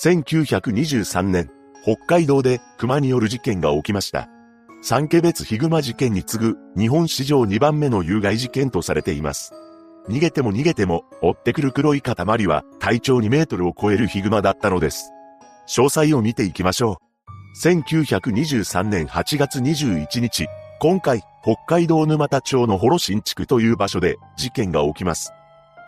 1923年、北海道で熊による事件が起きました。三家別ヒグマ事件に次ぐ日本史上2番目の有害事件とされています。逃げても逃げても追ってくる黒い塊は体長2メートルを超えるヒグマだったのです。詳細を見ていきましょう。1923年8月21日、今回北海道沼田町の幌新地区という場所で事件が起きます。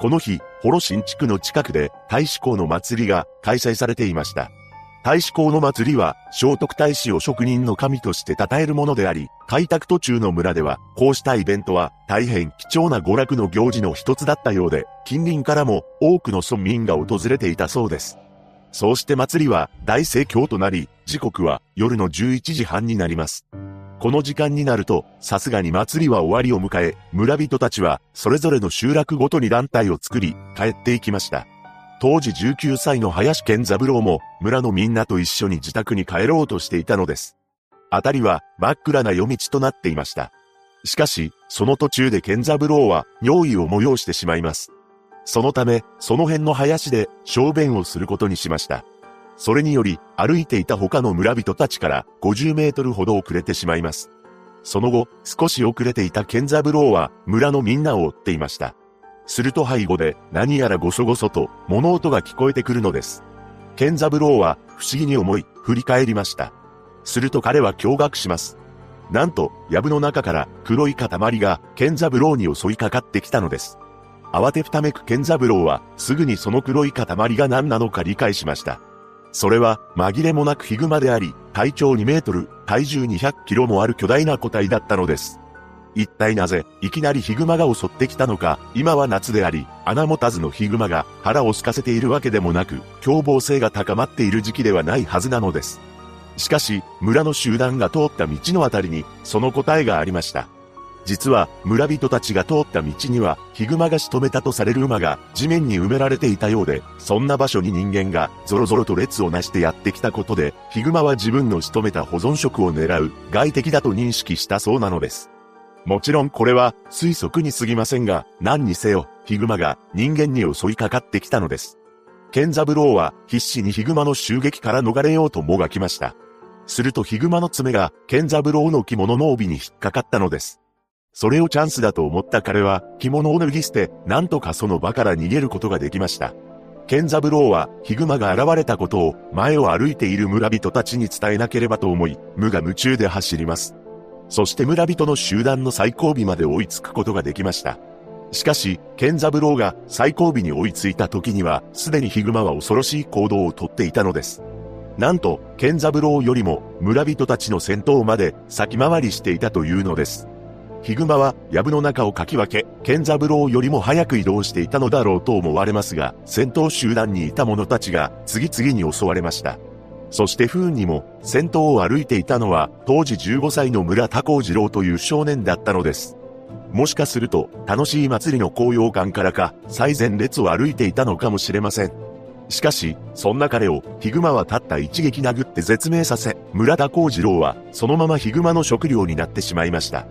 この日、幌新地区の近くで大使公の祭りが開催されていました。大使公の祭りは、聖徳太子を職人の神として称えるものであり、開拓途中の村では、こうしたイベントは大変貴重な娯楽の行事の一つだったようで、近隣からも多くの村民が訪れていたそうです。そうして祭りは大盛況となり、時刻は夜の11時半になります。この時間になると、さすがに祭りは終わりを迎え、村人たちは、それぞれの集落ごとに団体を作り、帰っていきました。当時19歳の林健三郎も、村のみんなと一緒に自宅に帰ろうとしていたのです。あたりは、真っ暗な夜道となっていました。しかし、その途中で健三郎は、尿意を催してしまいます。そのため、その辺の林で、小便をすることにしました。それにより、歩いていた他の村人たちから50メートルほど遅れてしまいます。その後、少し遅れていた健三郎は村のみんなを追っていました。すると背後で何やらごそごそと物音が聞こえてくるのです。健三郎は不思議に思い、振り返りました。すると彼は驚愕します。なんと、藪の中から黒い塊が健三郎に襲いかかってきたのです。慌てふためく健三郎はすぐにその黒い塊が何なのか理解しました。それは紛れもなくヒグマであり、体長2メートル、体重200キロもある巨大な個体だったのです。一体なぜ、いきなりヒグマが襲ってきたのか、今は夏であり、穴持たずのヒグマが腹を空かせているわけでもなく、凶暴性が高まっている時期ではないはずなのです。しかし、村の集団が通った道のあたりに、その答えがありました。実は、村人たちが通った道には、ヒグマが仕留めたとされる馬が地面に埋められていたようで、そんな場所に人間がゾロゾロと列をなしてやってきたことで、ヒグマは自分の仕留めた保存食を狙う外敵だと認識したそうなのです。もちろんこれは推測に過ぎませんが、何にせよ、ヒグマが人間に襲いかかってきたのです。ケンザブローは必死にヒグマの襲撃から逃れようともがきました。するとヒグマの爪がケンザブローの着物の帯に引っかかったのです。それをチャンスだと思った彼は、着物を脱ぎ捨て、なんとかその場から逃げることができました。ケンザブローは、ヒグマが現れたことを、前を歩いている村人たちに伝えなければと思い、無我夢中で走ります。そして村人の集団の最後尾まで追いつくことができました。しかし、ケンザブローが最後尾に追いついた時には、すでにヒグマは恐ろしい行動をとっていたのです。なんと、ケンザブローよりも村人たちの先頭まで先回りしていたというのです。ヒグマは、藪の中をかき分け、ケンザブローよりも早く移動していたのだろうと思われますが、先頭集団にいた者たちが次々に襲われました。そして不運にも、先頭を歩いていたのは、当時15歳の村田幸次郎という少年だったのです。もしかすると、楽しい祭りの高揚感からか、最前列を歩いていたのかもしれません。しかし、そんな彼を、ヒグマはたった一撃殴って絶命させ、村田幸次郎は、そのままヒグマの食料になってしまいました。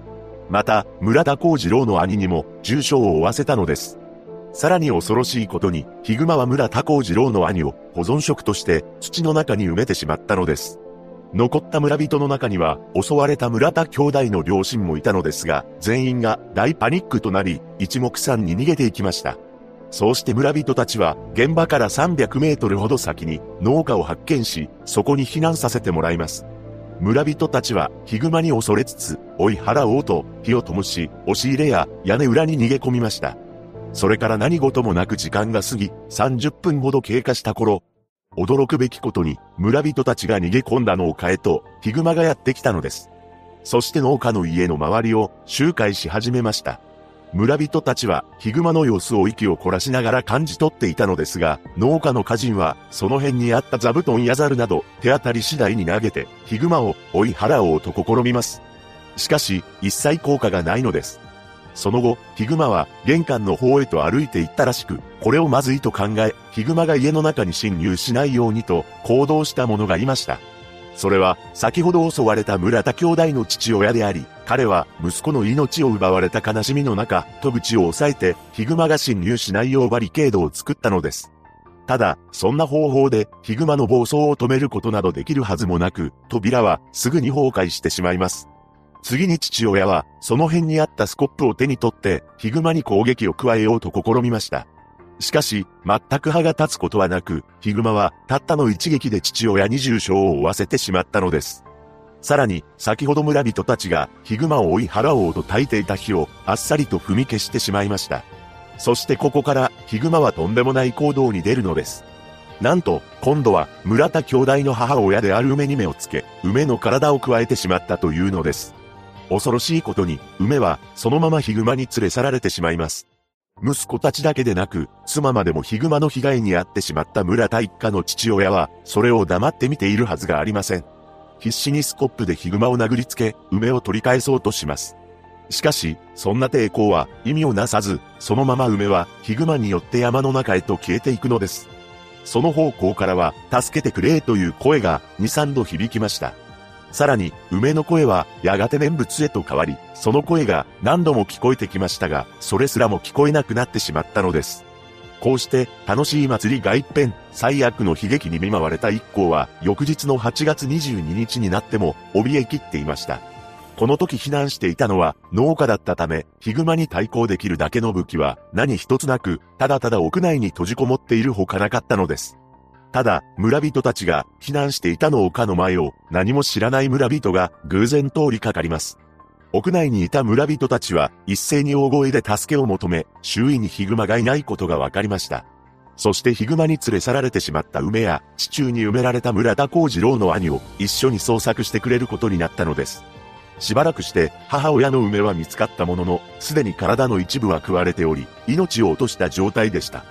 また、村田幸次郎の兄にも重傷を負わせたのです。さらに恐ろしいことに、ヒグマは村田幸次郎の兄を保存食として土の中に埋めてしまったのです。残った村人の中には、襲われた村田兄弟の両親もいたのですが、全員が大パニックとなり、一目散に逃げていきました。そうして村人たちは、現場から300メートルほど先に農家を発見し、そこに避難させてもらいます。村人たちはヒグマに恐れつつ、追い払おうと火を灯し、押し入れや屋根裏に逃げ込みました。それから何事もなく時間が過ぎ、30分ほど経過した頃、驚くべきことに村人たちが逃げ込んだ農家へとヒグマがやってきたのです。そして農家の家の周りを周回し始めました。村人たちはヒグマの様子を息を凝らしながら感じ取っていたのですが、農家の家人はその辺にあった座布団やザルなど手当たり次第に投げてヒグマを追い払おうと試みます。しかし、一切効果がないのです。その後、ヒグマは玄関の方へと歩いて行ったらしく、これをまずいと考え、ヒグマが家の中に侵入しないようにと行動した者がいました。それは、先ほど襲われた村田兄弟の父親であり、彼は息子の命を奪われた悲しみの中、戸口を押さえて、ヒグマが侵入しないようバリケードを作ったのです。ただ、そんな方法でヒグマの暴走を止めることなどできるはずもなく、扉はすぐに崩壊してしまいます。次に父親は、その辺にあったスコップを手に取って、ヒグマに攻撃を加えようと試みました。しかし、全く歯が立つことはなく、ヒグマは、たったの一撃で父親に重傷を負わせてしまったのです。さらに、先ほど村人たちが、ヒグマを追い払おうと焚いていた火を、あっさりと踏み消してしまいました。そしてここから、ヒグマはとんでもない行動に出るのです。なんと、今度は、村田兄弟の母親である梅に目をつけ、梅の体を加えてしまったというのです。恐ろしいことに、梅は、そのままヒグマに連れ去られてしまいます。息子たちだけでなく、妻までもヒグマの被害に遭ってしまった村田一家の父親は、それを黙って見ているはずがありません。必死にスコップでヒグマを殴りつけ、梅を取り返そうとします。しかし、そんな抵抗は意味をなさず、そのまま梅はヒグマによって山の中へと消えていくのです。その方向からは、助けてくれという声が2、3度響きました。さらに、梅の声は、やがて念仏へと変わり、その声が何度も聞こえてきましたが、それすらも聞こえなくなってしまったのです。こうして、楽しい祭りが一変、最悪の悲劇に見舞われた一行は、翌日の8月22日になっても、怯えきっていました。この時避難していたのは、農家だったため、ヒグマに対抗できるだけの武器は、何一つなく、ただただ屋内に閉じこもっているほかなかったのです。ただ、村人たちが避難していたの丘の前を何も知らない村人が偶然通りかかります。屋内にいた村人たちは一斉に大声で助けを求め、周囲にヒグマがいないことが分かりました。そしてヒグマに連れ去られてしまった梅や地中に埋められた村田幸次郎の兄を一緒に捜索してくれることになったのです。しばらくして母親の梅は見つかったものの、すでに体の一部は食われており、命を落とした状態でした。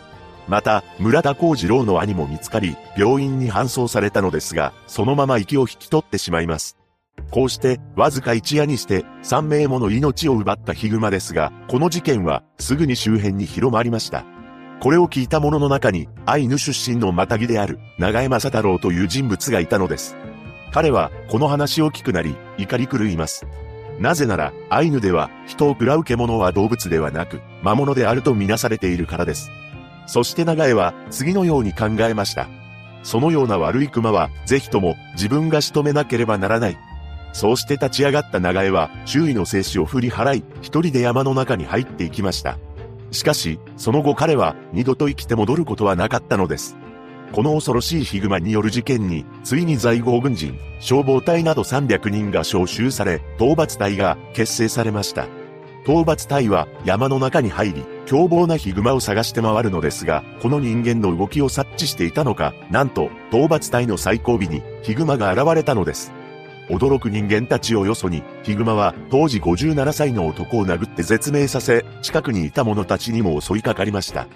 また、村田幸次郎の兄も見つかり、病院に搬送されたのですが、そのまま息を引き取ってしまいます。こうして、わずか一夜にして、3名もの命を奪ったヒグマですが、この事件は、すぐに周辺に広まりました。これを聞いた者の中に、アイヌ出身のマタギである、長江正太郎という人物がいたのです。彼は、この話を聞くなり、怒り狂います。なぜなら、アイヌでは、人を食らう獣は動物ではなく、魔物であるとみなされているからです。そして長江は次のように考えました。そのような悪い熊は、ぜひとも自分が仕留めなければならない。そうして立ち上がった長江は、周囲の静止を振り払い、一人で山の中に入っていきました。しかし、その後彼は二度と生きて戻ることはなかったのです。この恐ろしいヒグマによる事件に、ついに在郷軍人、消防隊など300人が招集され、討伐隊が結成されました。討伐隊は山の中に入り、凶暴なヒグマを探して回るのですが、この人間の動きを察知していたのか、なんと、討伐隊の最後尾にヒグマが現れたのです。驚く人間たちをよそに、ヒグマは当時57歳の男を殴って絶命させ、近くにいた者たちにも襲いかかりました。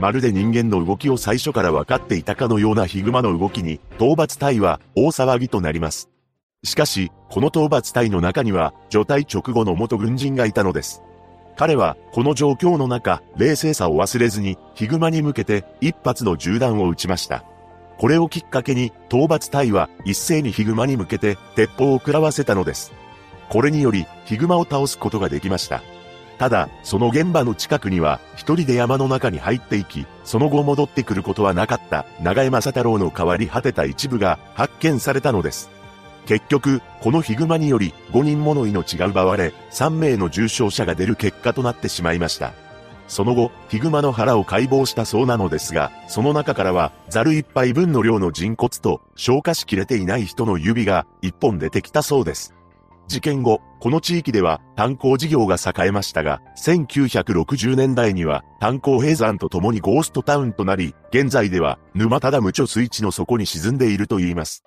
まるで人間の動きを最初から分かっていたかのようなヒグマの動きに、討伐隊は大騒ぎとなります。しかし、この討伐隊の中には、除隊直後の元軍人がいたのです。彼は、この状況の中、冷静さを忘れずに、ヒグマに向けて、一発の銃弾を撃ちました。これをきっかけに、討伐隊は、一斉にヒグマに向けて、鉄砲を食らわせたのです。これにより、ヒグマを倒すことができました。ただ、その現場の近くには、一人で山の中に入っていき、その後戻ってくることはなかった、長江正太郎の変わり果てた一部が、発見されたのです。結局、このヒグマにより5人もの命が奪われ、3名の重傷者が出る結果となってしまいました。その後、ヒグマの腹を解剖したそうなのですが、その中からは、ザル一杯分の量の人骨と、消化しきれていない人の指が一本出てきたそうです。事件後、この地域では炭鉱事業が栄えましたが、1960年代には炭鉱閉山とともにゴーストタウンとなり、現在では沼ただ無貯水地の底に沈んでいると言います。